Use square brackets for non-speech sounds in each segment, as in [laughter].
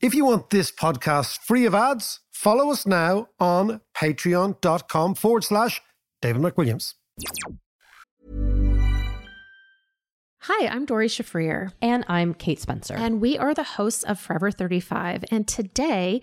If you want this podcast free of ads, follow us now on patreon.com forward slash David McWilliams. Hi, I'm Doree Shafrir. And I'm Kate Spencer. And we are the hosts of Forever 35. And today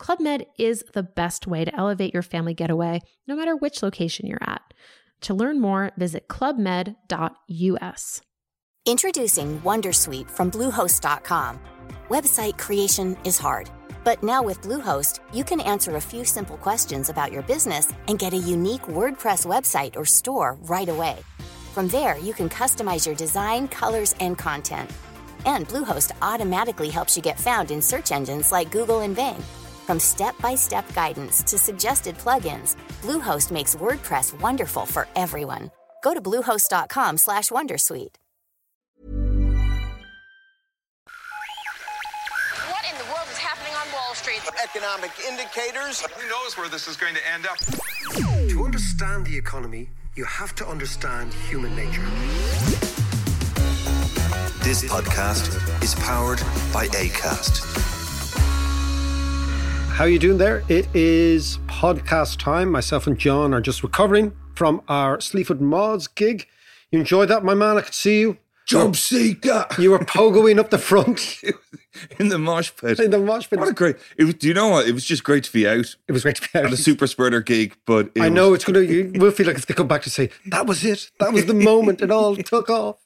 Club Med is the best way to elevate your family getaway, no matter which location you're at. To learn more, visit clubmed.us. Introducing Wondersuite from Bluehost.com. Website creation is hard, but now with Bluehost, you can answer a few simple questions about your business and get a unique WordPress website or store right away. From there, you can customize your design, colors, and content. And Bluehost automatically helps you get found in search engines like Google and Bing. From step-by-step guidance to suggested plugins, Bluehost makes WordPress wonderful for everyone. Go to bluehost.com/wondersuite. What in the world is happening on Wall Street? Economic indicators. Who knows where this is going to end up? To understand the economy, you have to understand human nature. This podcast is powered by ACAST. How you doing there? It is podcast time. Myself and John are just recovering from our Sleaford Mods gig. You enjoyed that, my man? I could see you. Job seeker. You were pogoing up the front [laughs] in the mosh pit. in the mosh pit. What a great! It was, do you know what? It was just great to be out It was great to be out. at a super spreader gig. But I know was- it's gonna. You will feel like it's gonna come back to say that was it. That was the moment. It all [laughs] took off.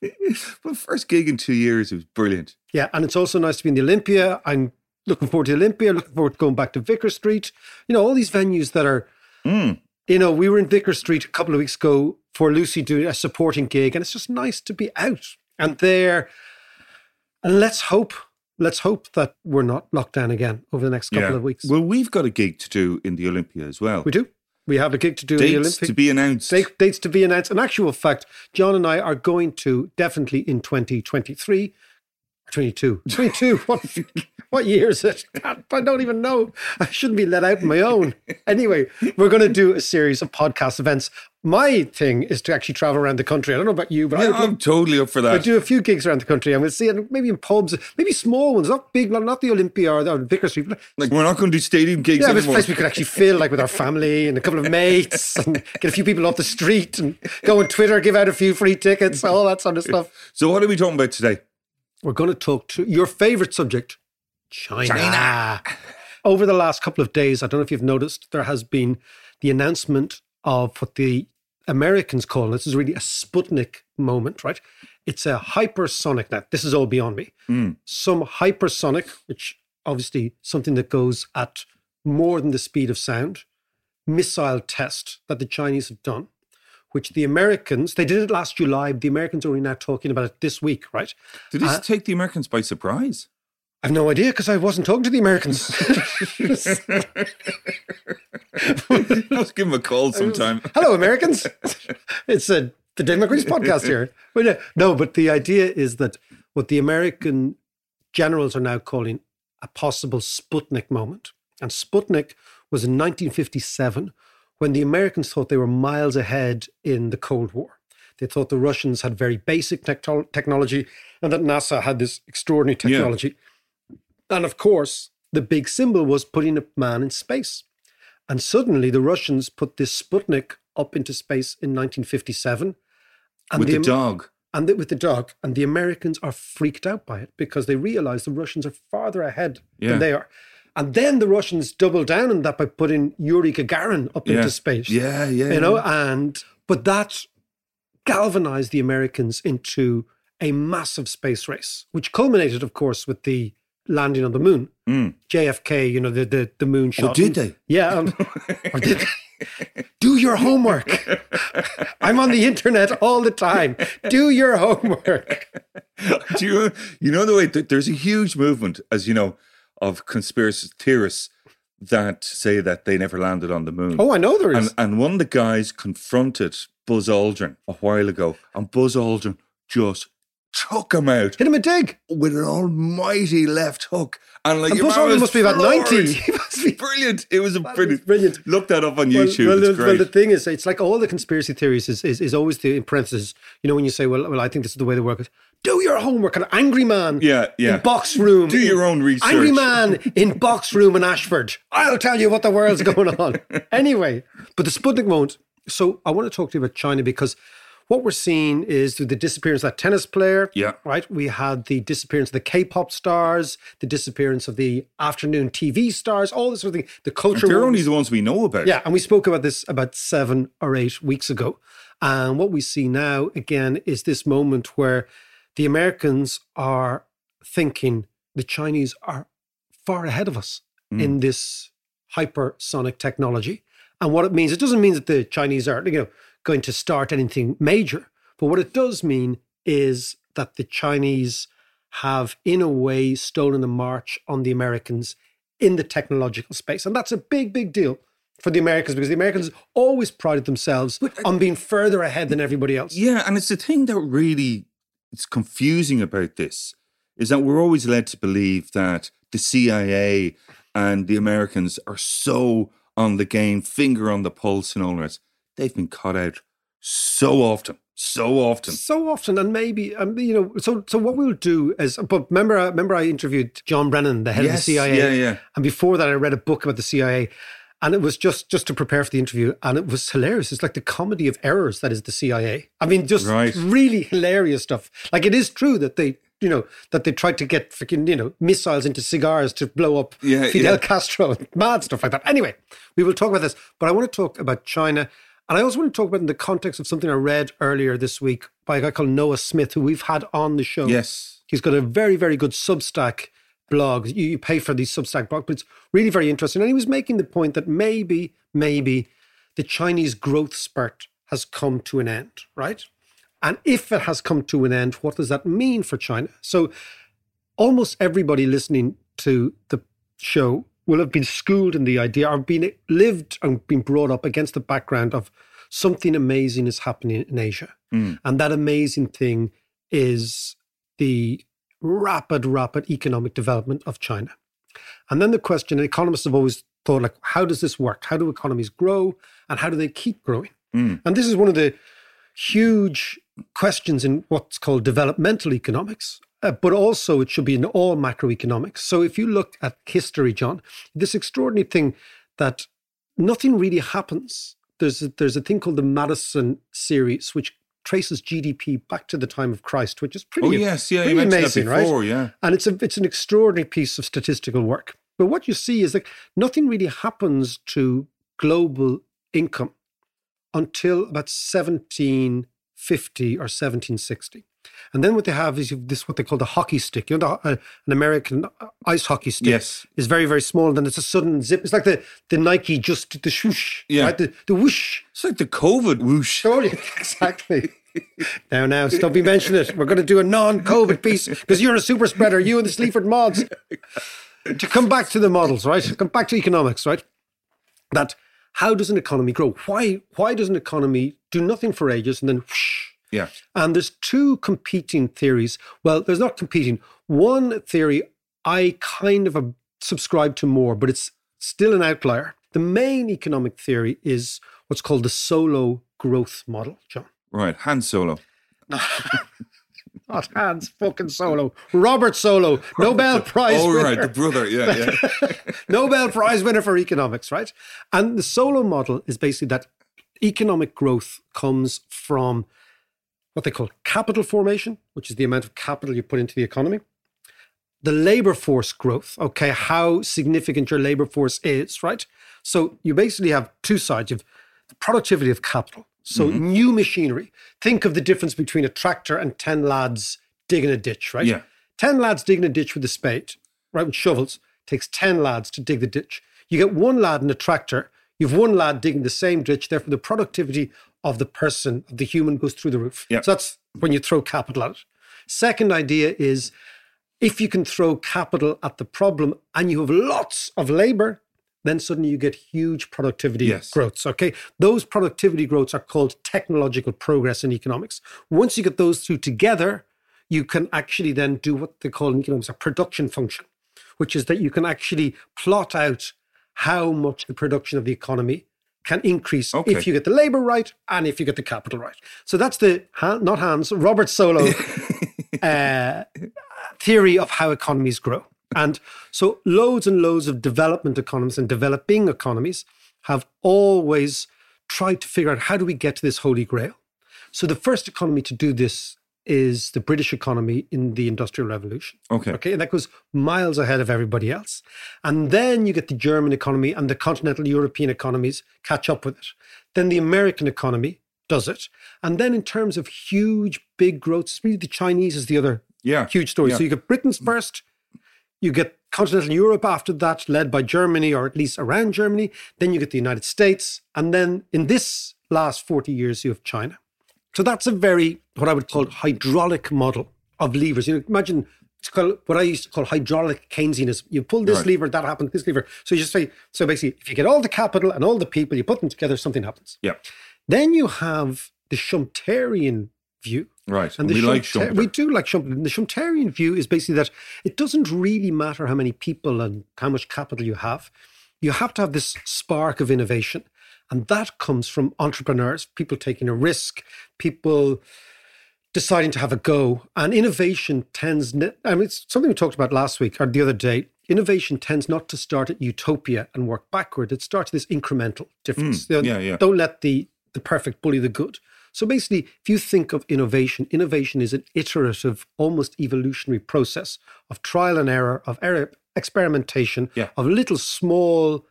But first gig in two years, it was brilliant. Yeah, and it's also nice to be in the Olympia. I'm looking forward to Olympia. Looking forward to going back to Vicar Street. You know all these venues that are. Hmm. You know, we were in Vicar Street a couple of weeks ago for Lucy doing a supporting gig, and it's just nice to be out and there. And let's hope, let's hope that we're not locked down again over the next couple of weeks. Well, we've got a gig to do in the Olympia as well. we do. We have a gig to do in the Olympia. Dates to be announced. Date- dates to be announced. In actual fact, John and I are going to definitely in 2023, 22. 22. What, what year is it? God, I don't even know. I shouldn't be let out on my own. Anyway, we're going to do a series of podcast events. My thing is to actually travel around the country. I don't know about you, but yeah, I I'm totally up for that. I do a few gigs around the country and we'll see it maybe in pubs, maybe small ones, not big, not the Olympia or, or Vicar Street. Like we're not going to do stadium gigs yeah, but it's a anymore. place we could actually fill, like with our family and a couple of mates, and get a few people off the street, and go on Twitter, give out a few free tickets, all that sort of stuff. so what are we talking about today? We're going to talk to your favorite subject, China. [laughs] Over the last couple of days, I don't know if you've noticed, there has been the announcement of what the Americans call, this is really a Sputnik moment, right? It's a hypersonic. Now, this is all beyond me. Hmm. Some hypersonic, which obviously something that goes at more than the speed of sound, missile test that the Chinese have done, which the Americans, they did it last July, but the Americans are only now talking about it this week, right? Did this Uh, take the Americans by surprise? I've no idea because I wasn't talking to the Americans. [laughs] [laughs] Let's give them a call sometime. Hello, Americans. [laughs] it's a, the Dave McCready's podcast here. But, uh, no, but the idea is that what the American generals are now calling a possible Sputnik moment. And Sputnik was in 1957 when the Americans thought they were miles ahead in the Cold War. They thought the Russians had very basic techno- technology and that NASA had this extraordinary Yeah. technology. And of course, the big symbol was putting a man in space. And suddenly the Russians put this Sputnik up into space in 1957. And With the Am- dog. And the, with the dog. And the Americans are freaked out by it because they realize the Russians are farther ahead Yeah. than they are. And then the Russians doubled down on that by putting Yuri Gagarin up Yeah. into space. Yeah, yeah. You know, yeah. and but that galvanized the Americans into a massive space race, which culminated, of course, with the landing on the moon. JFK, you know, the the, the moon shot. Hmm. Oh, did they? Yeah. um, [laughs] or did they? Do your homework. I'm on the internet all the time. Do your homework. [laughs] Do you you know the way that there's a huge movement, as you know, of conspiracy theorists that say that they never landed on the moon. Oh, I know there is. And, and one of the guys confronted Buzz Aldrin a while ago, and Buzz Aldrin just took him out Hit him a dig. with an almighty left hook. And like And Buzz man Aldrin was must be about 90. [laughs] He [laughs] must be- brilliant. It was a brilliant. brilliant. Look that up on Well, YouTube. Well, the, well, the thing is, it's like all the conspiracy theories is, is, is always the in parentheses. You know, when you say, well, well, I think this is the way they work. Is do your homework. An angry man Yeah, yeah. in box room. Do your own research. Angry man in box room in Ashford. I'll tell you what the world's going on. [laughs] anyway, but the Sputnik won't. So I want to talk to you about China because what we're seeing is through the disappearance of that tennis player. Yeah. Right. We had the disappearance of the K-pop stars, the disappearance of the afternoon TV stars, all this sort of thing. The culture. They're wars. only the ones we know about. Yeah, and we spoke about this about seven or eight weeks ago. And what we see now again is this moment where the Americans are thinking the Chinese are far ahead of us hmm. in this hypersonic technology. And what it means, it doesn't mean that the Chinese are, you know, going to start anything major. But what it does mean is that the Chinese have, in a way, stolen a march on the Americans in the technological space. And that's a big, big deal for the Americans because the Americans always prided themselves uh, on being further ahead than everybody else. Yeah, and it's the thing that really is confusing about this is that we're always led to believe that the CIA and the Americans are so on the game, finger on the pulse, and all the rest. They've been caught out so often, so often. So often, and maybe um, you know. So, so what we'll do is, but remember, uh, remember, I interviewed John Brennan, the head of the CIA, yeah, yeah. and before that, I read a book about the CIA, and it was just just to prepare for the interview, and it was hilarious. It's like the comedy of errors that is the CIA. I mean, just Right. really hilarious stuff. Like it is true that they, you know, that they tried to get freaking, you know, missiles into cigars to blow up Yeah, Fidel. Castro, mad stuff like that. Anyway, we will talk about this, but I want to talk about China. And I also want to talk about in the context of something I read earlier this week by a guy called Noah Smith, who we've had on the show. Yes. He's got a very, very good Substack blog. You, pay for these Substack blogs, but it's really very interesting. And he was making the point that maybe, maybe the Chinese growth spurt has come to an end, right? And if it has come to an end, what does that mean for China? So almost everybody listening to the show will have been schooled in the idea or been lived and been brought up against the background of something amazing is happening in Asia. Hmm. And that amazing thing is the rapid, rapid economic development of China. And then the question, economists have always thought, like, how does this work? How do economies grow and how do they keep growing? Hmm. And this is one of the huge questions in what's called developmental economics, uh, but also it should be in all macroeconomics. So if you look at history, John, this extraordinary thing that nothing really happens. There's a, there's a thing called the Maddison series, which traces GDP back to the time of Christ, which is pretty, Oh, yes, yeah, you pretty that amazing, before, right? yeah. And it's a it's an extraordinary piece of statistical work. But what you see is that nothing really happens to global income until about 1750 or 1760. And then what they have is this what they call the hockey stick. You know, the, uh, an American ice hockey stick Yes. is very very small. And then it's a sudden zip. It's like the the Nike just the swoosh, Yeah. right? The the whoosh. It's like the COVID whoosh. Totally, [laughs] exactly. now, now, stop me mentioning it. We're going to do a non-COVID piece because you're a super spreader. You and the Sleaford mods. to come back to the models, right? Come back to economics, right? That how does an economy grow? Why? Why does an economy do nothing for ages and then whoosh? Yeah. And there's two competing theories. Well, there's not competing. One theory I kind of subscribe to more, but it's still an outlier. The main economic theory is what's called the Solow growth model, John. Right. Han Solo. [laughs] Not Hans fucking Solo. Robert Solow, Nobel Prize Oh, winner. right. The brother. Yeah. Yeah. [laughs] Nobel Prize winner for economics, right? And the Solow model is basically that economic growth comes from what they call capital formation, which is the amount of capital you put into the economy. The labor force growth, okay, how significant your labor force is, right? So you basically have two sides. You have the productivity of capital. So mm-hmm. new machinery. Think of the difference between a tractor and 10 lads digging a ditch, right? Yeah. 10 lads digging a ditch with a spade, right, with shovels, takes 10 lads to dig the ditch. You get one lad in a tractor, you've one lad digging the same ditch, therefore the productivity of the person, of the human, goes through the roof. Yeah. So that's when you throw capital at it. Second idea is if you can throw capital at the problem and you have lots of labor, then suddenly you get huge productivity Yes. growths. Okay. Those productivity growths are called technological progress in economics. Once you get those two together, you can actually then do what they call in economics a production function, which is that you can actually plot out how much the production of the economy can increase Okay. if you get the labor right and if you get the capital right. So that's the not Hans Robert Solow [laughs] uh, theory of how economies grow. And so loads and loads of development economies and developing economies have always tried to figure out how do we get to this holy grail. So the first economy to do this is the British economy in the Industrial Revolution. Okay. Okay, and that goes miles ahead of everybody else. And then you get the German economy and the continental European economies catch up with it. Then the American economy does it. And then in terms of huge, big growth, it's really the Chinese is the other Yeah. huge story. Yeah. So you get Britain's mm. first, you get continental Europe after that, led by Germany or at least around Germany. Then you get the United States. And then in this last 40 years, you have China. So that's a very, what I would call hydraulic model of levers. You know, imagine it's called what I used to call hydraulic Keynesianism. You pull this Right. lever, that happens, this lever. So you just say, so basically, if you get all the capital and all the people, you put them together, something happens. Yeah. Then you have the Schumpeterian view. Right. And we like Schumpeter. We do like Schumpeter. And the Schumpeterian view is basically that it doesn't really matter how many people and how much capital you have. You have to have this spark of innovation. And that comes from entrepreneurs, people taking a risk, people deciding to have a go. And innovation tends, I mean, it's something we talked about last week or the other day. Innovation tends not to start at utopia and work backward. It starts this incremental difference. Mm, yeah, yeah. Don't let the, the perfect bully the good. So basically, if you think of innovation, innovation is an iterative, almost evolutionary process of trial and error, of error, experimentation, Yeah. of little small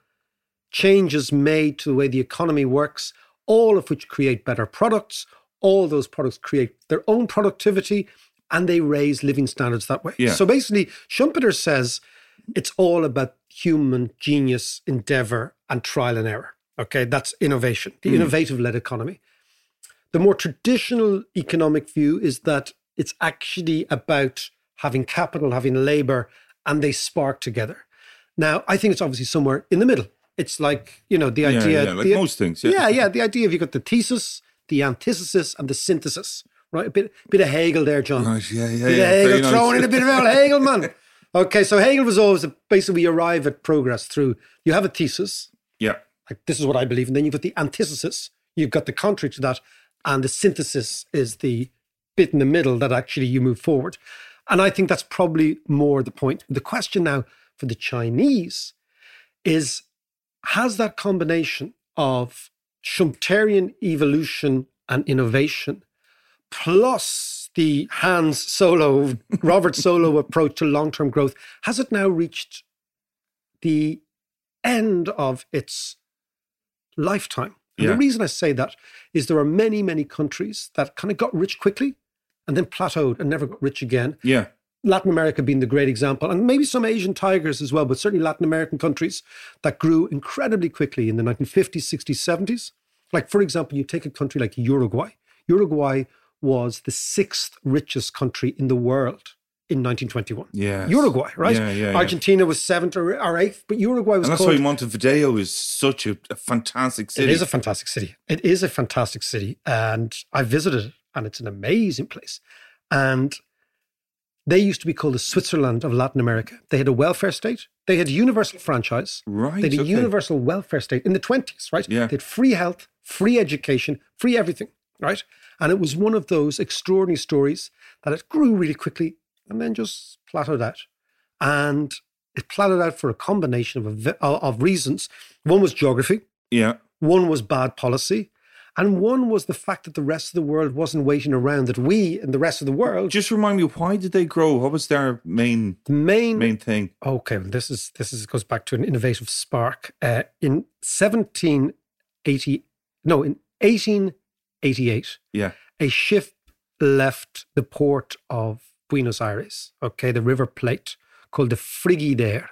changes made to the way the economy works, all of which create better products. All those products create their own productivity and they raise living standards that way. Yeah. So basically, Schumpeter says it's all about human genius, endeavor, and trial and error. Okay, that's innovation, the hmm. innovative led economy. The more traditional economic view is that it's actually about having capital, having labor, and they spark together. Now, I think it's obviously somewhere in the middle. It's like, you know, the idea. yeah, like the- most things, yeah. yeah, yeah. The idea of you got the thesis, the antithesis, and the synthesis, right? A bit, bit of Hegel there, John. Right, yeah, yeah, Bit yeah. of Hegel, very nice. throwing in a bit of old [laughs] Hegel, man. Okay, so Hegel was always the, basically we arrive at progress through you have a thesis, Yeah. like this is what I believe, and then you've got the antithesis, you've got the contrary to that, and the synthesis is the bit in the middle that actually you move forward. And I think that's probably more the point. The question now for the Chinese is has that combination of Schumpeterian evolution and innovation plus the Hans Solo, Robert Solow [laughs] approach to long term growth, has it now reached the end of its lifetime? And Yeah. the reason I say that is there are many, many countries that kind of got rich quickly and then plateaued and never got rich again. Yeah. Latin America being the great example, and maybe some Asian tigers as well, but certainly Latin American countries that grew incredibly quickly in the 1950s, 60s, 70s. Like, for example, you take a country like Uruguay. Uruguay was the sixth richest country in the world in 1921. Yeah, Uruguay, right? Yeah, yeah, yeah. Argentina was seventh or, or eighth, but Uruguay was And that's called. why Montevideo is such a, a fantastic city. It is a fantastic city. It is a fantastic city. And I visited it, and it's an amazing place. And they used to be called the Switzerland of Latin America. They had a welfare state, they had universal franchise, Right, they had a okay. universal welfare state in the 20s, right? Yeah. They had free health, free education, free everything, right? And it was one of those extraordinary stories that it grew really quickly and then just plateaued out. And it plateaued out for a combination of, of reasons. One was geography, yeah. one was bad policy, and one was the fact that the rest of the world wasn't waiting around, that we and the rest of the world, Just remind me, why did they grow? What was their main the main, main thing? okay, well, this is this is goes back to an innovative spark. Uh, in 1780, no, in 1888, Yeah. a ship left the port of Buenos Aires, okay, the River Plate, called the Frigidaire.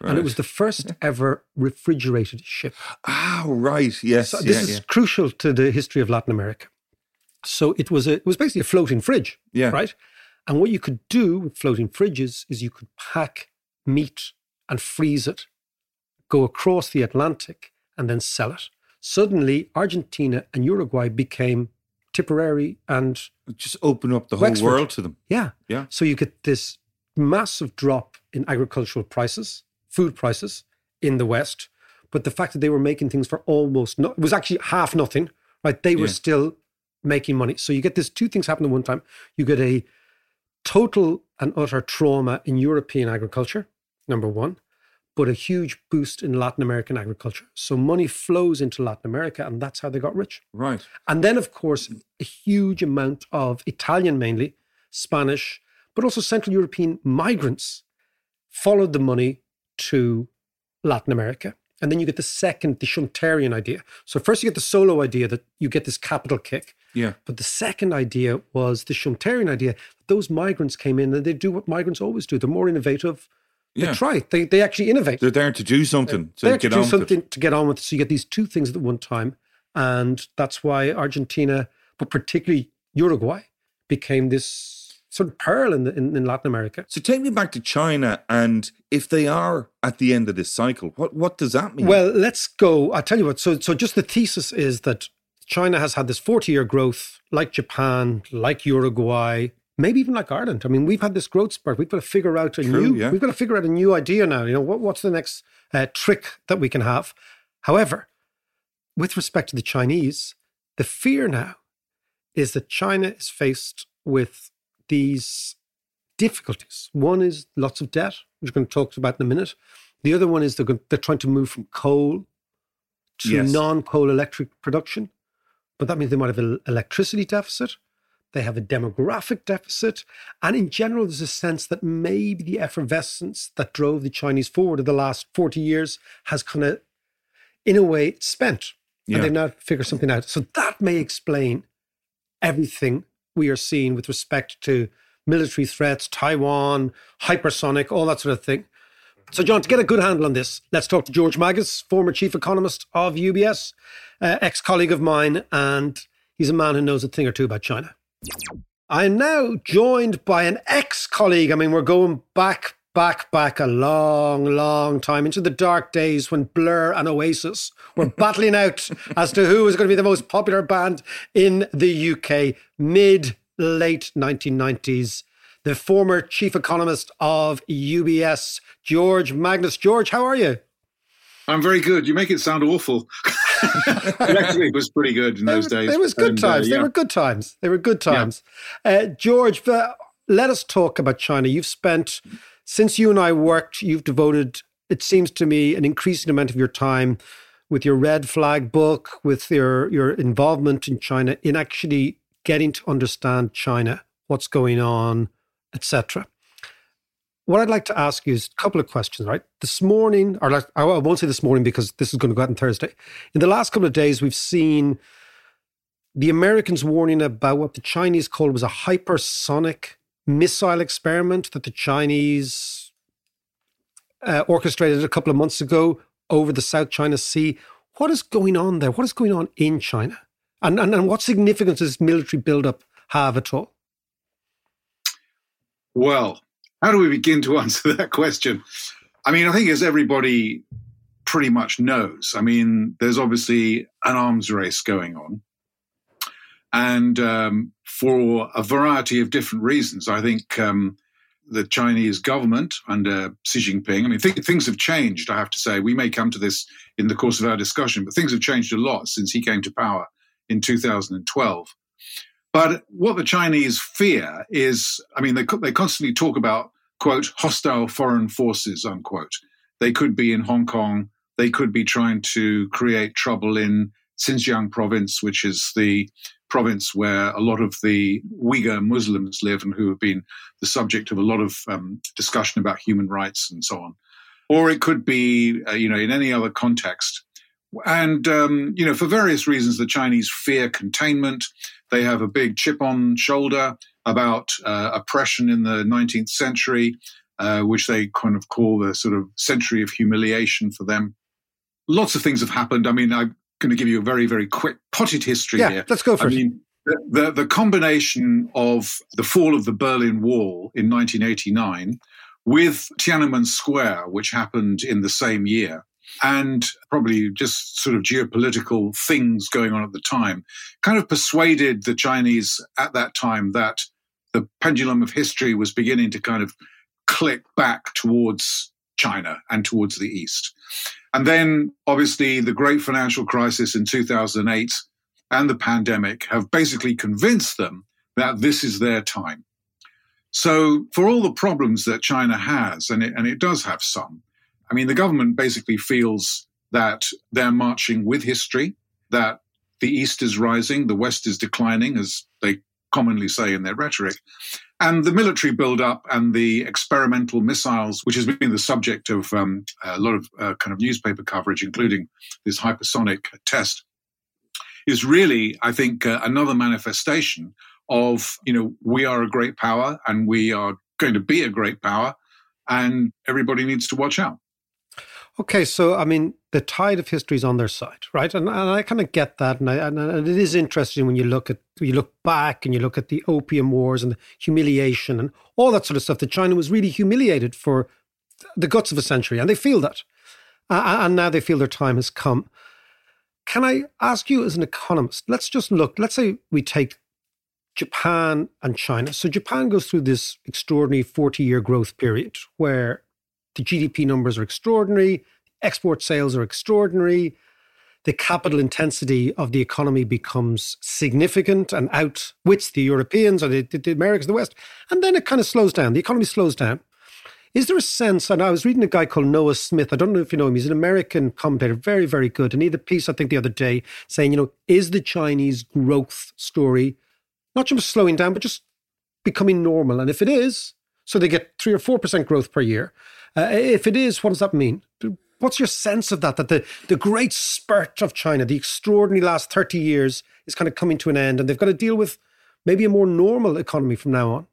And it was the first ever refrigerated ship. Ah, right. Yes. So yeah, this is yeah. crucial to the history of Latin America. So it was a it was basically a floating fridge, Yeah. right? And what you could do with floating fridges is you could pack meat and freeze it go across the Atlantic, and then sell it. Suddenly, Argentina and Uruguay became Tipperary and just open up the whole Wexford. world to them. yeah. Yeah. So you get this massive drop in agricultural prices, food prices in the West. But the fact that they were making things for almost no, it was actually half nothing, right? They were Yeah. still making money. So you get this two things happen at one time. You get a total and utter trauma in European agriculture, number one, but a huge boost in Latin American agriculture. So money flows into Latin America, and that's how they got rich. Right. And then, of course, a huge amount of Italian mainly, Spanish, but also Central European migrants followed the money to Latin America. And then you get the second, the Schumpeterian idea. So first you get the Solow idea that you get this capital kick. Yeah. But the second idea was the Schumpeterian idea. Those migrants came in and they do what migrants always do. They're more innovative. They Yeah. try. They, they actually innovate They're there to do something. So they you have to do something to get on with. So you get these two things at one time, and that's why Argentina, but particularly Uruguay, became this sort of pearl in, the, in, in Latin America. So take me back to China, and if they are at the end of this cycle, what what does that mean? Well, let's go. I'll tell you what. So, so just the thesis is that China has had this 40 year growth, like Japan, like Uruguay, maybe even like Ireland. I mean, we've had this growth spurt. We've got to figure out a True, new. yeah. We've got to figure out a new idea now. You know, what, what's the next uh, trick that we can have? However, with respect to the Chinese, the fear now is that China is faced with these difficulties. One is lots of debt, which we're going to talk about in a minute. The other one is they're, going, they're trying to move from coal to Yes. non-coal electric production, but that means they might have an electricity deficit. They have a demographic deficit, and in general, there's a sense that maybe the effervescence that drove the Chinese forward in the last forty years has kind of, in a way, spent, Yeah. and they've now figured something out. So that may explain everything we are seeing with respect to military threats, Taiwan, hypersonic, all that sort of thing. So, John, to get a good handle on this, let's talk to George Magnus, former chief economist of UBS, uh, ex colleague of mine, and he's a man who knows a thing or two about China. I am now joined by an ex colleague. I mean, we're going back, back, back a long, long time into the dark days when Blur and Oasis were [laughs] battling out as to who was going to be the most popular band in the UK mid late 1990s. The former chief economist of UBS, George Magnus. George, how are you? I'm very good. You make it sound awful. [laughs] Actually, it was pretty good in those were- days. It was good And, uh, times. They yeah. were good times. They were good times. Uh, George, uh, let us talk about China. You've spent since you and I worked. You've devoted, it seems to me, an increasing amount of your time with your red flag book, with your your involvement in China, in actually getting to understand China, what's going on, etc. What I'd like to ask you is a couple of questions, right? This morning, or like, I won't say this morning because this is going to go out on Thursday. In the last couple of days, we've seen the Americans warning about what the Chinese called was a hypersonic missile experiment that the Chinese uh, orchestrated a couple of months ago over the South China Sea. What is going on there? What is going on in China? And, and, and what significance does military buildup have at all? Well, how do we begin to [laughs] answer that question? I mean, I think as everybody pretty much knows, I mean, there's obviously an arms race going on. And um, for a variety of different reasons, I think um, the Chinese government under Xi Jinping, I mean, th- things have changed, I have to say. We may come to this in the course of our discussion, but things have changed a lot since he came to power in 2012. But what the Chinese fear is, I mean, they, they constantly talk about, quote, hostile foreign forces, unquote. They could be in Hong Kong. They could be trying to create trouble in Xinjiang province, which is the province where a lot of the Uyghur Muslims live and who have been the subject of a lot of um, discussion about human rights and so on. Or it could be, uh, you know, in any other context. And, um, you know, for various reasons, the Chinese fear containment. They have a big chip on shoulder about uh, oppression in the 19th century, uh, which they kind of call the sort of century of humiliation for them. Lots of things have happened. I mean, I'm going to give you a very, very quick potted history Yeah, here. let's go for I it. mean, the, the, the combination of the fall of the Berlin Wall in 1989 with Tiananmen Square, which happened in the same year, and probably just sort of geopolitical things going on at the time kind of persuaded the Chinese at that time that the pendulum of history was beginning to kind of click back towards China and towards the East. And then obviously the great financial crisis in 2008 and the pandemic have basically convinced them that this is their time. So, for all the problems that China has, and it, and it does have some, I mean, the government basically feels that they're marching with history, that the East is rising, the West is declining, as they commonly say in their rhetoric. And the military build-up and the experimental missiles, which has been the subject of um, a lot of uh, kind of newspaper coverage, including this hypersonic test, is really, I think, uh, another manifestation of, you know, we are a great power and we are going to be a great power and everybody needs to watch out. Okay, so I mean, the tide of history is on their side, right? And, and I kind of get that, and, I, and, and it is interesting when you look at you look back and you look at the opium wars and the humiliation and all that sort of stuff. That China was really humiliated for the guts of a century, and they feel that, uh, and now they feel their time has come. Can I ask you, as an economist, let's just look. Let's say we take Japan and China. So Japan goes through this extraordinary forty-year growth period where the GDP numbers are extraordinary. Export sales are extraordinary. The capital intensity of the economy becomes significant and outwits the Europeans or the, the Americans, the West. And then it kind of slows down. The economy slows down. Is there a sense, and I was reading a guy called Noah Smith, I don't know if you know him, he's an American commentator, very, very good. And he had a piece, I think, the other day saying, you know, is the Chinese growth story not just slowing down, but just becoming normal? And if it is, so they get three or 4% growth per year, uh, if it is, what does that mean? What's your sense of that? That the, the great spurt of China, the extraordinary last 30 years, is kind of coming to an end and they've got to deal with maybe a more normal economy from now on?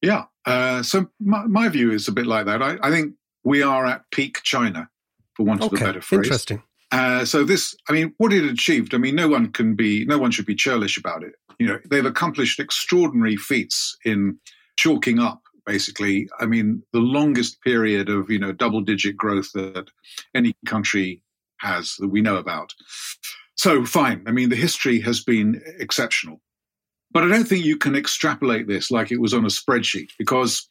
Yeah. Uh, so my, my, view is a bit like that. I, I, think we are at peak China, for want okay. of a better phrase. Interesting. Uh, so this, I mean, what it achieved, I mean, no one can be, no one should be churlish about it. You know, they've accomplished extraordinary feats in chalking up basically. I mean, the longest period of, you know, double digit growth that any country has that we know about. So fine. I mean, the history has been exceptional. But I don't think you can extrapolate this like it was on a spreadsheet because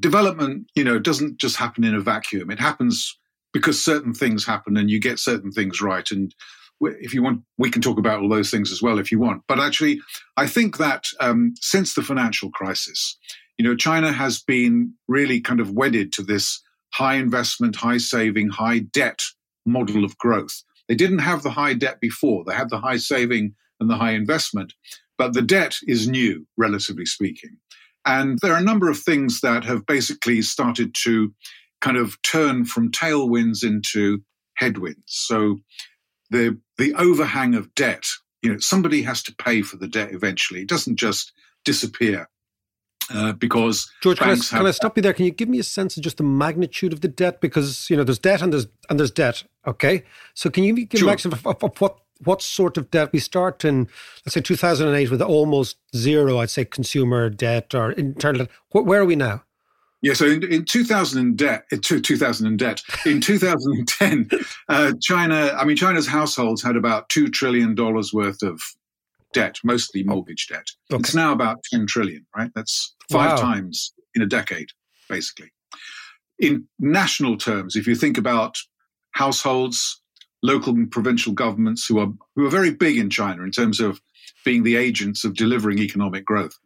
development, you know, doesn't just happen in a vacuum. It happens because certain things happen and you get certain things right. And if you want, we can talk about all those things as well if you want. But actually, I think that um, since the financial crisis, you know, China has been really kind of wedded to this high investment, high saving, high debt model of growth. They didn't have the high debt before. They had the high saving and the high investment, but the debt is new, relatively speaking. And there are a number of things that have basically started to kind of turn from tailwinds into headwinds. So the the overhang of debt, you know, somebody has to pay for the debt eventually. It doesn't just disappear. Uh, because George, can I, can I, stop you there? Can you give me a sense of just the magnitude of the debt? Because you know, there's debt and there's and there's debt. Okay, so can you give sure. me of, of, of, what what sort of debt we start in? Let's say 2008 with almost zero. I'd say consumer debt or internal. Debt. Where are we now? Yeah, so in, in 2000 debt, in 2000 in debt, in 2010, uh, China, I mean, China's households had about $2 trillion worth of debt, mostly mortgage debt. Okay. It's now about 10 trillion, right? That's five wow. times in a decade, basically. In national terms, if you think about households, local and provincial governments who are who are very big in China in terms of being the agents of delivering economic growth,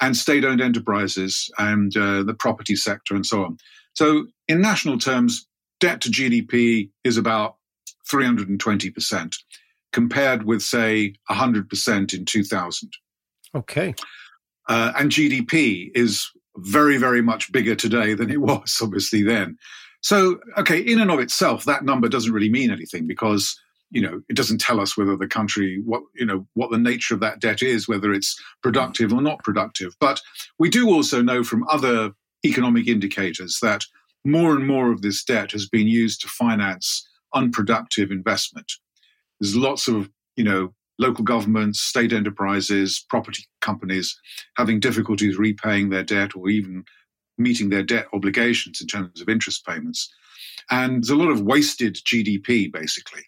and state-owned enterprises and uh, the property sector and so on. So, in national terms, debt to GDP is about 320 percent compared with, say, 100% in 2000. Okay. Uh, and GDP is very, very much bigger today than it was, obviously, then. So, okay, in and of itself, that number doesn't really mean anything because, you know, it doesn't tell us whether the country, what, you know, what the nature of that debt is, whether it's productive or not productive. But we do also know from other economic indicators that more and more of this debt has been used to finance unproductive investment. There's lots of, you know, local governments, state enterprises, property companies having difficulties repaying their debt or even meeting their debt obligations in terms of interest payments. And there's a lot of wasted GDP, basically.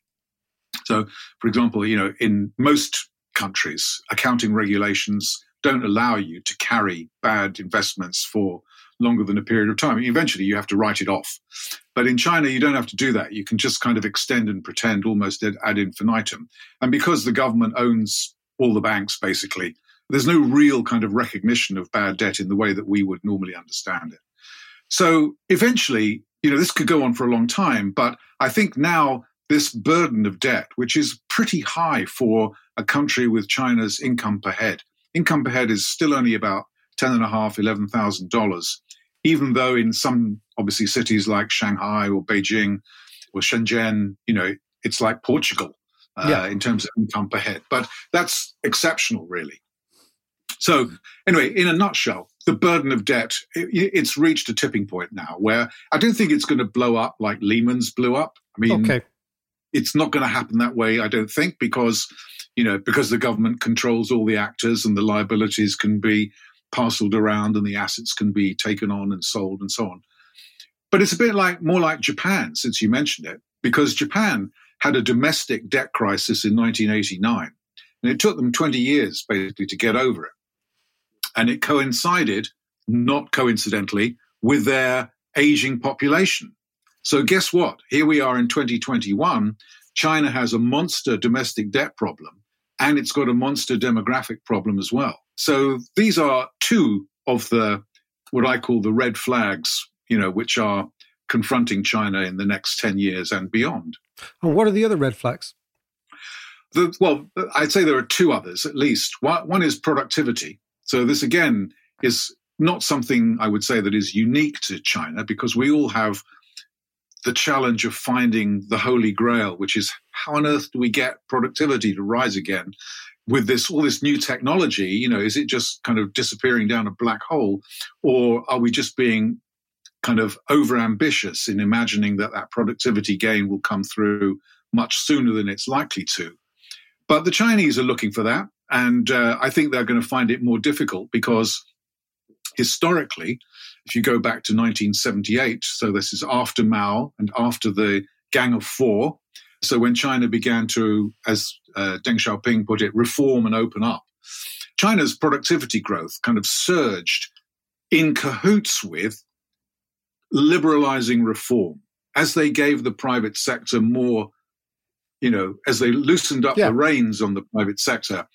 So, for example, you know, in most countries, accounting regulations don't allow you to carry bad investments for longer than a period of time. Eventually, you have to write it off. But in China, you don't have to do that. You can just kind of extend and pretend almost ad, infinitum. And because the government owns all the banks, basically, there's no real kind of recognition of bad debt in the way that we would normally understand it. So eventually, you know, this could go on for a long time. But I think now this burden of debt, which is pretty high for a country with China's income per head, income per head is still only about ten and a half, eleven thousand dollars, even though in some obviously cities like Shanghai or Beijing or Shenzhen, you know, it's like Portugal uh, yeah. in terms of income per head. But that's exceptional, really. So, anyway, in a nutshell, the burden of debt, it, it's reached a tipping point now where I don't think it's going to blow up like Lehman's blew up. I mean, okay. it's not going to happen that way, I don't think, because, you know, because the government controls all the actors and the liabilities can be parceled around and the assets can be taken on and sold and so on. But it's a bit like more like Japan, since you mentioned it, because Japan had a domestic debt crisis in 1989. And it took them 20 years basically to get over it. And it coincided, not coincidentally, with their aging population. So guess what? Here we are in 2021. China has a monster domestic debt problem and it's got a monster demographic problem as well. So these are two of the what I call the red flags, you know, which are confronting China in the next 10 years and beyond. And what are the other red flags? The, well, I'd say there are two others at least. One, one is productivity. So this again is not something I would say that is unique to China because we all have the challenge of finding the holy grail, which is how on earth do we get productivity to rise again with this all this new technology? You know, is it just kind of disappearing down a black hole, or are we just being kind of over ambitious in imagining that that productivity gain will come through much sooner than it's likely to? But the Chinese are looking for that, and uh, I think they're going to find it more difficult because historically, if you go back to 1978, so this is after Mao and after the Gang of Four, so when China began to, as uh, Deng Xiaoping put it, reform and open up, China's productivity growth kind of surged in cahoots with liberalizing reform as they gave the private sector more, you know, as they loosened up yeah. the reins on the private sector,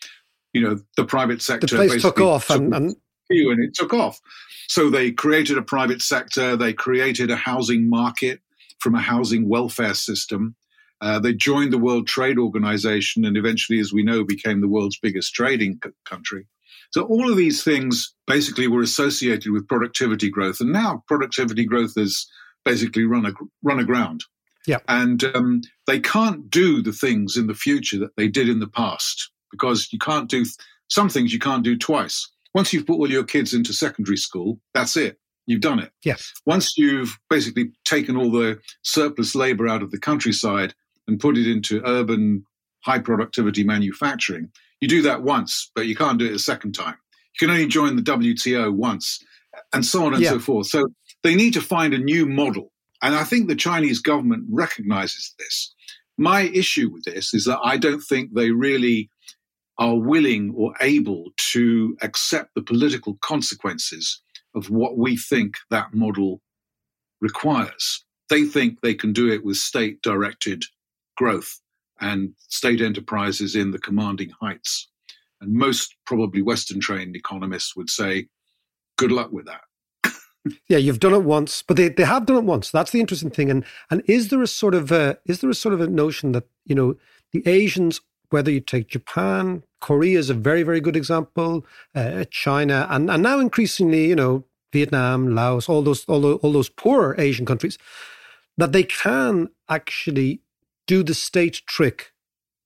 you know, the private sector the place took off took and, and and it took off. So they created a private sector, they created a housing market from a housing welfare system. Uh, they joined the World Trade Organization and eventually, as we know, became the world's biggest trading c- country. So all of these things basically were associated with productivity growth, and now productivity growth has basically run a, run aground. Yeah, and um, they can't do the things in the future that they did in the past because you can't do th- some things you can't do twice. Once you've put all your kids into secondary school, that's it. You've done it. Yes. Once you've basically taken all the surplus labor out of the countryside and put it into urban high productivity manufacturing, you do that once, but you can't do it a second time. You can only join the WTO once, and so on and yeah. so forth. So they need to find a new model. And I think the Chinese government recognizes this. My issue with this is that I don't think they really are willing or able to accept the political consequences of what we think that model requires. They think they can do it with state directed growth and state enterprises in the commanding heights. And most probably Western trained economists would say, good luck with that. [laughs] yeah, you've done it once, but they, they have done it once. That's the interesting thing. And and is there a sort of a, is there a sort of a notion that you know the Asians whether you take Japan, Korea is a very, very good example, uh, China, and, and now increasingly, you know, Vietnam, Laos, all those, all those, all those poorer Asian countries, that they can actually do the state trick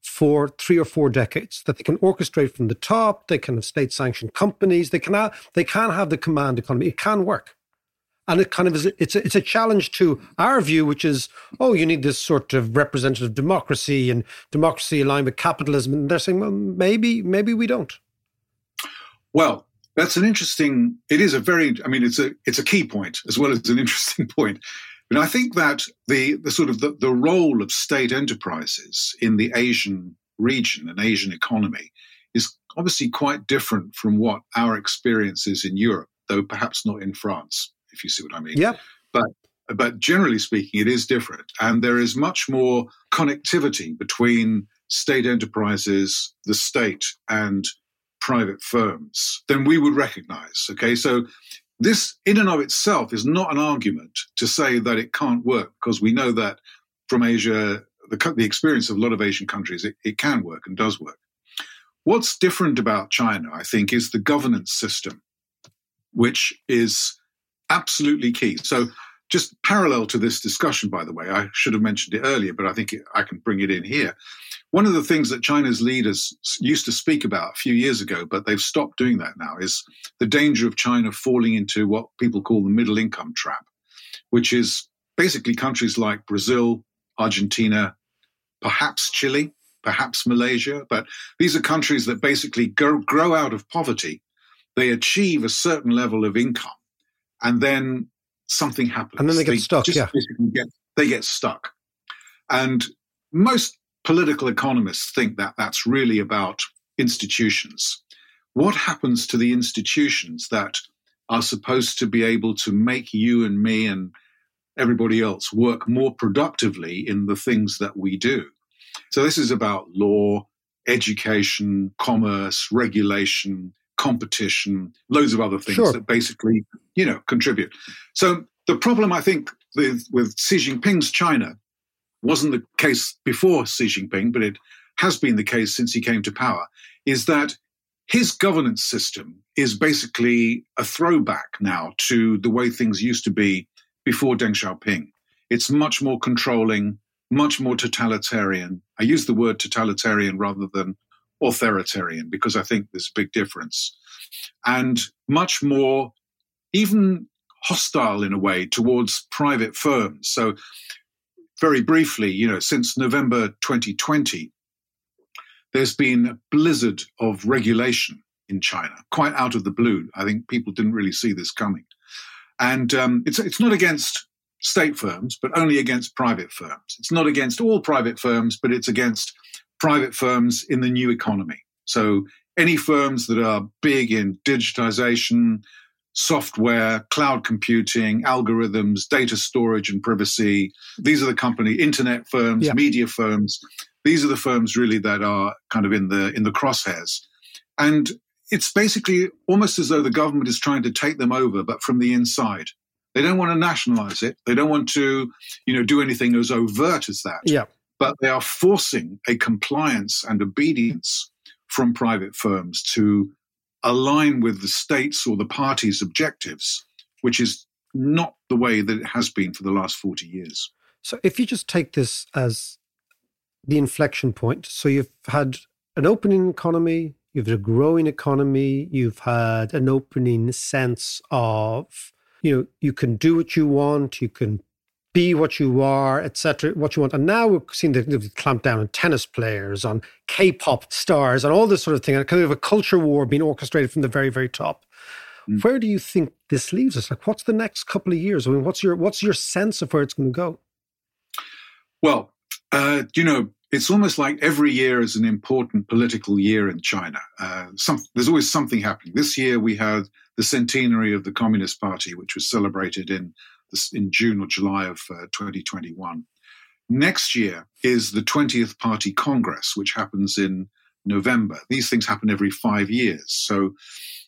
for three or four decades. That they can orchestrate from the top. They can have state-sanctioned companies. They can have, they can have the command economy. It can work and it kind of is it's a, it's a challenge to our view which is oh you need this sort of representative democracy and democracy aligned with capitalism and they're saying well maybe maybe we don't well that's an interesting it is a very i mean it's a it's a key point as well as an interesting [laughs] point But I think that the, the sort of the, the role of state enterprises in the Asian region and Asian economy is obviously quite different from what our experience is in Europe, though perhaps not in France, if you see what I mean. Yeah. But but generally speaking, it is different. And there is much more connectivity between state enterprises, the state, and private firms than we would recognize. Okay. So this in and of itself is not an argument to say that it can't work because we know that from Asia, the, the experience of a lot of Asian countries, it, it can work and does work. What's different about China, I think, is the governance system, which is absolutely key. So, just parallel to this discussion, by the way, I should have mentioned it earlier, but I think I can bring it in here. One of the things that China's leaders used to speak about a few years ago, but they've stopped doing that now, is the danger of China falling into what people call the middle income trap, which is basically countries like Brazil, Argentina, perhaps Chile, perhaps Malaysia, but these are countries that basically grow out of poverty. They achieve a certain level of income, and then something happens. And then they get stuck, yeah. Get, they get stuck. And most political economists think that that's really about institutions. What happens to the institutions that are supposed to be able to make you and me and everybody else work more productively in the things that we do? So this is about law, education, commerce, regulation, competition, loads of other things Sure. that basically, you know, contribute. So the problem I think with, with Xi Jinping's China wasn't the case before Xi Jinping, but it has been the case since he came to power, is that his governance system is basically a throwback now to the way things used to be before Deng Xiaoping. It's much more controlling, much more totalitarian. I use the word totalitarian rather than authoritarian because I think there's a big difference. And much more, even hostile in a way, towards private firms. So, very briefly, you know, since November 2020, there's been a blizzard of regulation in China, quite out of the blue. I think people didn't really see this coming. And um, it's, it's not against state firms, but only against private firms. It's not against all private firms, but it's against private firms in the new economy. So any firms that are big in digitization, software, cloud computing, algorithms, data storage and privacy, these are the company, internet firms, Yeah. media firms. These are the firms really that are kind of in the in the crosshairs. And it's basically almost as though the government is trying to take them over, but from the inside. They don't want to nationalize it. They don't want to, you know, do anything as overt as that Yeah. But they are forcing a compliance and obedience from private firms to align with the state's or the party's objectives, which is not the way that it has been for the last 40 years. So if you just take this as the inflection point, so you've had an opening economy, you've had a growing economy, you've had an opening sense of, you know, you can do what you want, you can be what you are, etc., what you want. And now we're seeing the, the clamp down on tennis players, on K-pop stars, and all this sort of thing, and kind of a culture war being orchestrated from the very, very top. Where do you think this leaves us? Like, what's the next couple of years? I mean, what's your what's your sense of where it's going to go? Well, uh, you know, it's almost like every year is an important political year in China. Uh, some, there's always something happening. This year we had the centenary of the Communist Party, which was celebrated in in June or July of uh, 2021. Next year is the 20th Party Congress, which happens in November. These things happen every five years. So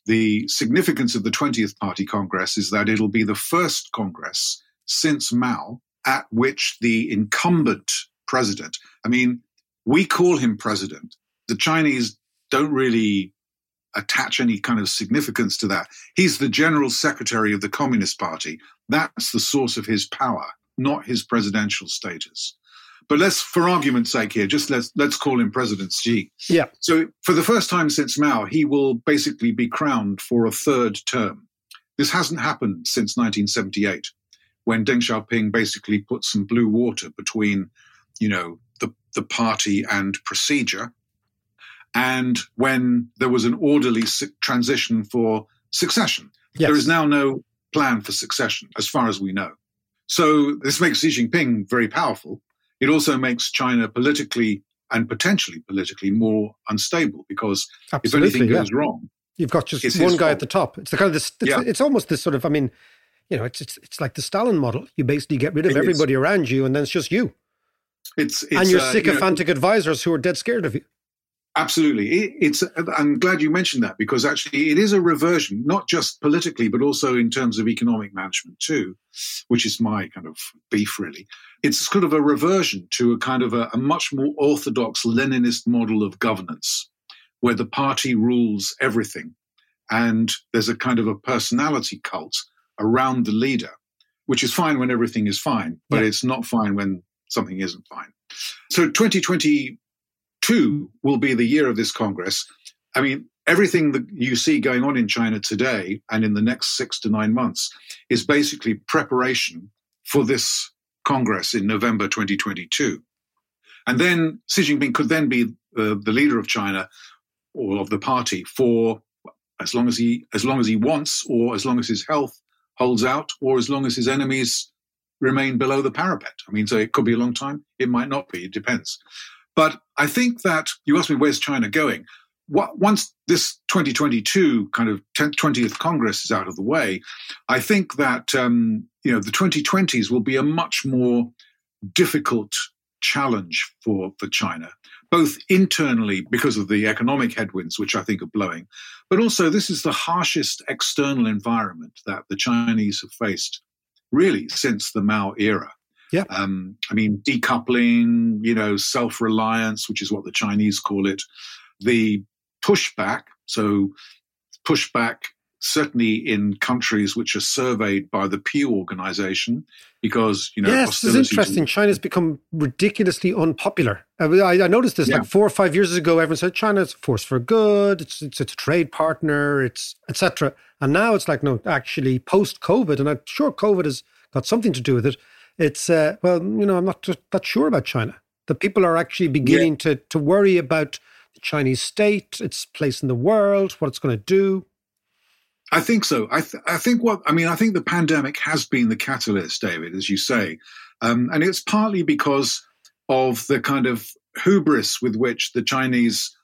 the significance of the 20th Party Congress is that it'll be the first Congress since Mao at which the incumbent president, I mean, we call him president. The Chinese don't really attach any kind of significance to that. He's the general secretary of the Communist Party. That's the source of his power, not his presidential status. But let's, for argument's sake here, just let's let's call him President Xi. Yeah. So for the first time since Mao, he will basically be crowned for a third term. This hasn't happened since 1978, when Deng Xiaoping basically put some blue water between, you know, the, the party and procedure, and when there was an orderly transition for succession. Yes. There is now no plan for succession, as far as we know. So this makes Xi Jinping very powerful. It also makes China politically and potentially politically more unstable because Absolutely, if anything yeah. goes wrong, You've got just one guy fault. at the top. It's the kind of this. It's, Yeah. it's almost this sort of. I mean, you know, it's it's it's like the Stalin model. You basically get rid of It is. everybody around you, and then it's just you it's, it's and your uh, you know, sycophantic advisors who are dead scared of you. Absolutely. It, it's, I'm glad you mentioned that because actually it is a reversion, not just politically, but also in terms of economic management too, which is my kind of beef really. It's kind of a reversion to a kind of a, a much more orthodox Leninist model of governance where the party rules everything. And there's a kind of a personality cult around the leader, which is fine when everything is fine, but Yeah. it's not fine when something isn't fine. So 2022 will be the year of this Congress. I mean, everything that you see going on in China today and in the next six to nine months is basically preparation for this Congress in November 2022. And then Xi Jinping could then be uh, the leader of China or of the party for as long as he as long as he wants, or as long as his health holds out, or as long as his enemies remain below the parapet. I mean, so it could be a long time. It might not be. It depends. But I think that you asked me where's China going. What, once this 2022 kind of 10th, 20th Congress is out of the way, I think that um, you know the 2020s will be a much more difficult challenge for for China, both internally because of the economic headwinds, which I think are blowing, but also this is the harshest external environment that the Chinese have faced really since the Mao era. Yeah. Um, I mean, decoupling, you know, self reliance, which is what the Chinese call it, the pushback. So, pushback certainly in countries which are surveyed by the Pew organization, because, you know, yes, this is hostility to- interesting. China's become ridiculously unpopular. I, mean, I, I noticed this Yeah. like four or five years ago. Everyone said China's a force for good. It's it's, it's a trade partner. It's etc. And now it's like no, actually post COVID, and I'm sure COVID has got something to do with it. It's uh, well, you know, I'm not that sure about China. The people are actually beginning to to worry about the Chinese state, its place in the world, what it's going to do. I think so. I, th- I think what I mean. I think the pandemic has been the catalyst, David, as you say, um, and it's partly because of the kind of hubris with which the Chinese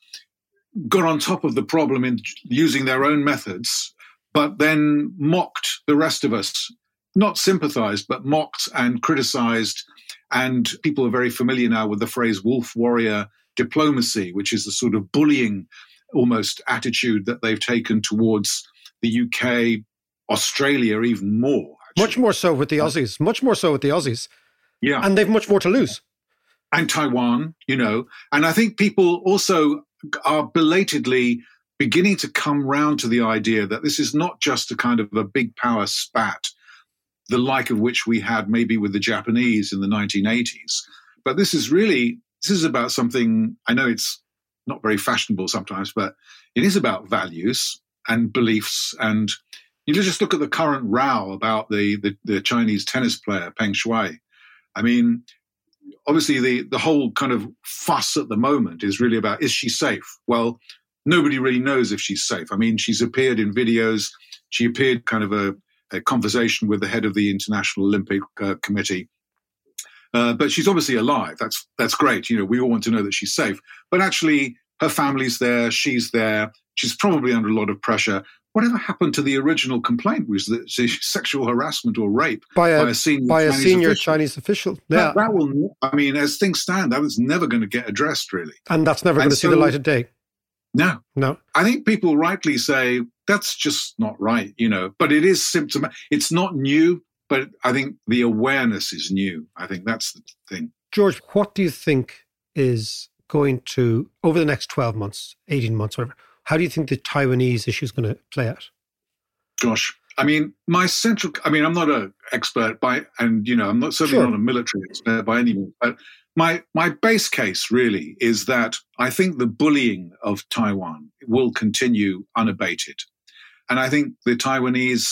got on top of the problem in using their own methods, but then mocked the rest of us. Not sympathized, but mocked and criticized. And people are very familiar now with the phrase wolf warrior diplomacy, which is the sort of bullying almost attitude that they've taken towards the UK, Australia, even more. Much more so with the Aussies. Much more so with the Aussies, Yeah. and they've much more to lose. and Taiwan, you know. And I think people also are belatedly beginning to come round to the idea that this is not just a kind of a big power spat, the like of which we had maybe with the Japanese in the 1980s. But this is really, this is about something, I know it's not very fashionable sometimes, but it is about values and beliefs. And you just look at the current row about the, the, the Chinese tennis player, Peng Shuai. I mean, obviously the the whole kind of fuss at the moment is really about is she safe? Well, nobody really knows if she's safe. I mean, she's appeared in videos. She appeared kind of a, a conversation with the head of the International Olympic uh, Committee. Uh, but she's obviously alive. That's that's great. You know, we all want to know that she's safe. But actually, her family's there. She's there. She's probably under a lot of pressure. Whatever happened to the original complaint was that [laughs] sexual harassment or rape by a, by a senior by a Chinese senior official. Chinese official. Yeah, That, that will, I mean, as things stand, that was never going to get addressed, really. and that's never going to see the so- light of day. No, No, I think people rightly say that's just not right, you know, but it is symptomatic. It's not new, but I think the awareness is new. I think that's the thing. George, what do you think is going to over the next twelve months, eighteen months, whatever? How do you think the Taiwanese issue is going to play out? Gosh. I mean, my central, I mean, I'm not an expert by, and, you know, I'm not certainly Sure. not a military expert by any means, but my, my base case really is that I think the bullying of Taiwan will continue unabated. And I think the Taiwanese,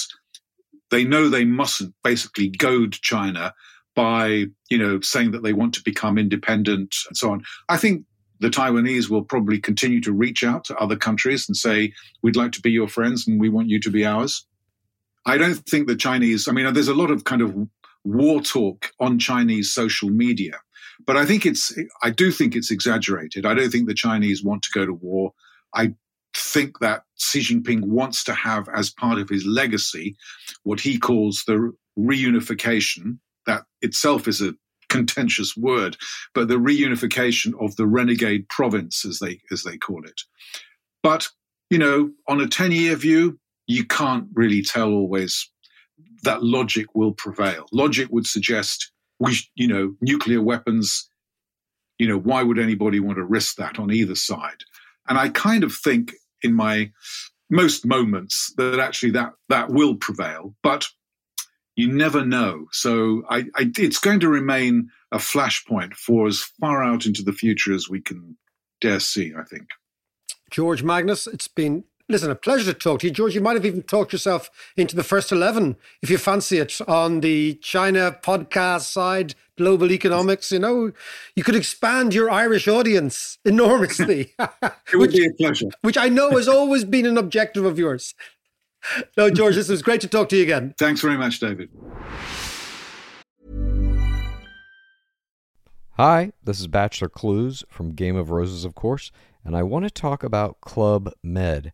they know they mustn't basically goad China by, you know, saying that they want to become independent and so on. I think the Taiwanese will probably continue to reach out to other countries and say, we'd like to be your friends and we want you to be ours. I don't think the Chinese, I mean, there's a lot of kind of war talk on Chinese social media. But I think it's, I do think it's exaggerated. I don't think the Chinese want to go to war. I think that Xi Jinping wants to have as part of his legacy what he calls the reunification. That itself is a contentious word, but the reunification of the renegade province, as they as they call it. But you know, on a ten year view, you can't really tell always that logic will prevail. Logic would suggest we, you know, nuclear weapons. You know, why would anybody want to risk that on either side? And I kind of think in my most moments that actually that that will prevail, but you never know. So I, I, it's going to remain a flashpoint for as far out into the future as we can dare see. I think. George Magnus, it's been listen, a pleasure to talk to you. George, you might have even talked yourself into the first 11 if you fancy it on the China podcast side, global economics. You know, you could expand your Irish audience enormously. [laughs] it would which, be a pleasure. Which I know has always been an objective of yours. No, George, this was great to talk to you again. Thanks very much, David. Hi, this is Bachelor Clues from Game of Roses, of course, and I want to talk about Club Med.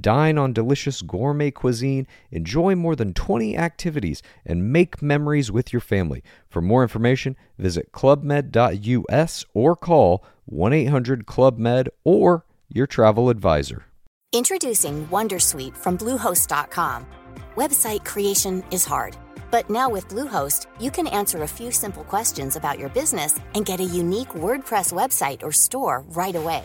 Dine on delicious gourmet cuisine, enjoy more than 20 activities, and make memories with your family. For more information, visit clubmed.us or call 1 800 Club Med or your travel advisor. Introducing Wondersuite from Bluehost.com. Website creation is hard, but now with Bluehost, you can answer a few simple questions about your business and get a unique WordPress website or store right away.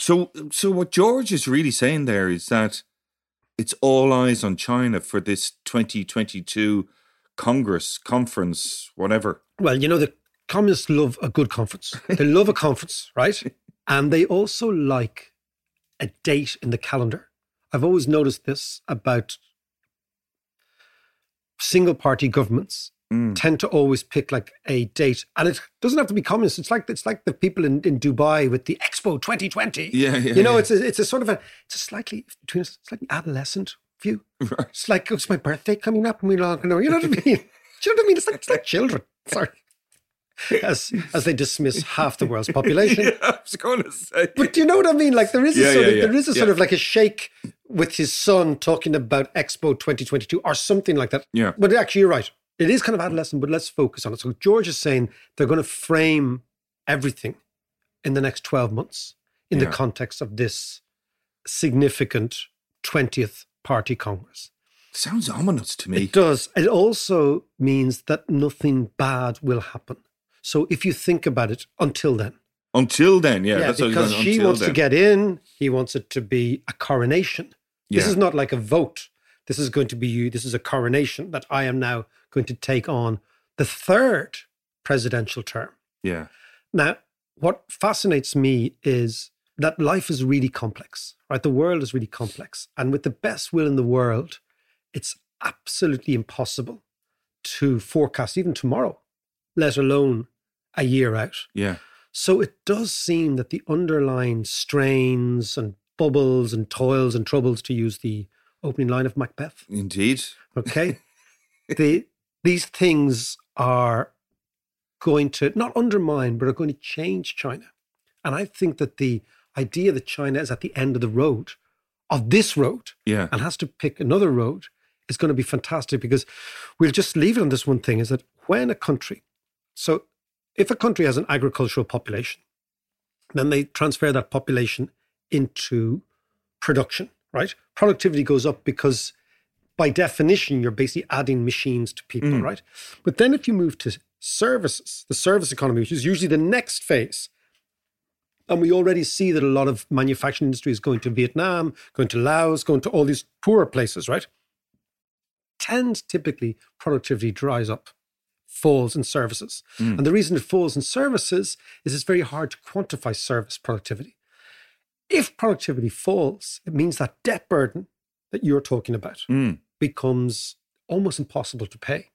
So so what George is really saying there is that it's all eyes on China for this 2022 Congress, conference, whatever. Well, you know, the communists love a good conference. [laughs] They love a conference, right? And they also like a date in the calendar. I've always noticed this about single party governments mm. tend to always pick like a date and it doesn't have to be communist it's like it's like the people in, in dubai with the expo 2020 yeah, yeah you know yeah. it's a, it's a sort of a it's a slightly between it's like an adolescent view [laughs] right. it's like it's my birthday coming up and we're not gonna you know what i mean do [laughs] you know what i mean it's like it's like children [laughs] sorry as as they dismiss half the world's population. Yeah, I was going to say, but do you know what I mean? Like there is a yeah, sort of there is a sort of like a sheikh with his son talking about Expo 2022 or something like that. Yeah, but actually, you're right. It is kind of adolescent, but let's focus on it. So George is saying they're going to frame everything in the next 12 months in the context of this significant 20th Party Congress. Sounds ominous to me. It does. It also means that nothing bad will happen. So if you think about it, until then. Until then, yeah. yeah because Xi wants then. to get in. He wants it to be a coronation. Yeah. This is not like a vote. This is going to be you. This is a coronation that I am now going to take on the third presidential term. Yeah. Now, what fascinates me is that life is really complex, right? The world is really complex. And with the best will in the world, it's absolutely impossible to forecast even tomorrow, let alone a year out. Yeah. So it does seem that the underlying strains and bubbles and toils and troubles, to use the opening line of Macbeth. Indeed. Okay. [laughs] the these things are going to not undermine, but are going to change China. And I think that the idea that China is at the end of the road, of this road, Yeah. and has to pick another road is going to be fantastic because we'll just leave it on this one thing is that when a country, so if a country has an agricultural population, then they transfer that population into production, right? Productivity goes up because by definition, you're basically adding machines to people, Mm. right? But then if you move to services, the service economy, which is usually the next phase, and we already see that a lot of manufacturing industry is going to Vietnam, going to Laos, going to all these poorer places, right? Tends typically productivity dries up, falls in services. Mm. And the reason it falls in services is it's very hard to quantify service productivity. If productivity falls, it means that debt burden that you're talking about Mm. becomes almost impossible to pay.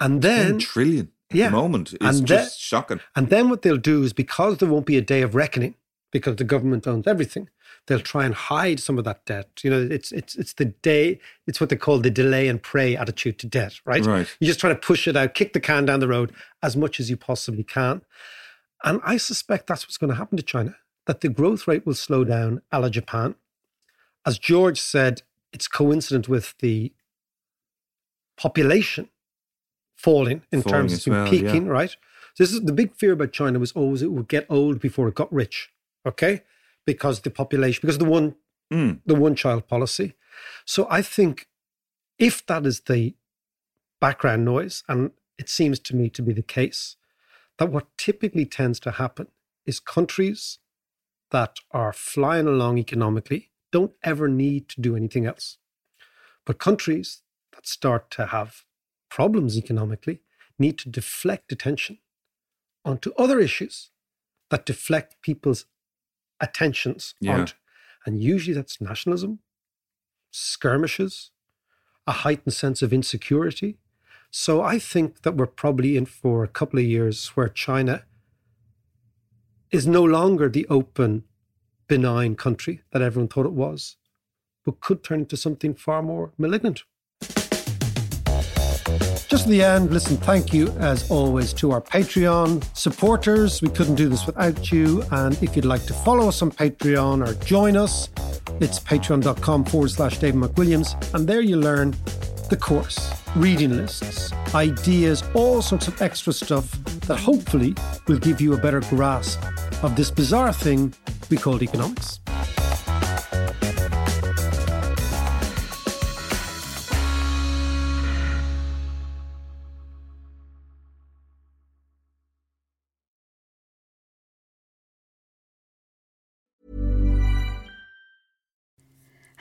And then 10 trillion at Yeah. the moment. It's And just the- shocking. and then what they'll do is because there won't be a day of reckoning, because the government owns everything, they'll try and hide some of that debt. You know, it's it's it's the day, it's what they call the delay and pray attitude to debt, right? Right. You're just trying to push it out, kick the can down the road as much as you possibly can. And I suspect that's what's going to happen to China, that the growth rate will slow down a la Japan. As George said, it's coincident with the population falling in Falling terms of well, yeah. peaking, right? This is the big fear about China was always it would get old before it got rich. Okay. Because the population, because the one Mm. the one child policy. So I think if that is the background noise, and it seems to me to be the case, that what typically tends to happen is countries that are flying along economically don't ever need to do anything else. But countries that start to have problems economically need to deflect attention onto other issues that deflect people's attentions Yeah. onto. And usually that's nationalism, skirmishes, a heightened sense of insecurity. So I think that we're probably in for a couple of years where China is no longer the open, benign country that everyone thought it was, but could turn into something far more malignant. Just at the end, listen, thank you as always to our Patreon supporters. We couldn't do this without you. And if you'd like to follow us on Patreon or join us, it's patreon.com forward slash David McWilliams. And there you learn the course, reading lists, ideas, all sorts of extra stuff that hopefully will give you a better grasp of this bizarre thing we call economics.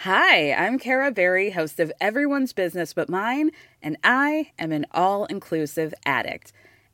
Hi, I'm Kara Berry, host of Everyone's Business But Mine, and I am an all inclusive addict.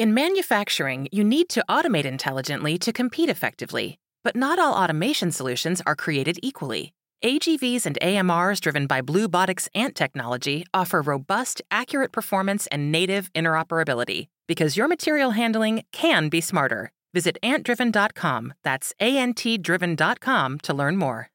In manufacturing, you need to automate intelligently to compete effectively. But not all automation solutions are created equally. AGVs and AMRs driven by BlueBotics Ant technology offer robust, accurate performance and native interoperability because your material handling can be smarter. Visit antdriven.com, that's A N T driven.com to learn more.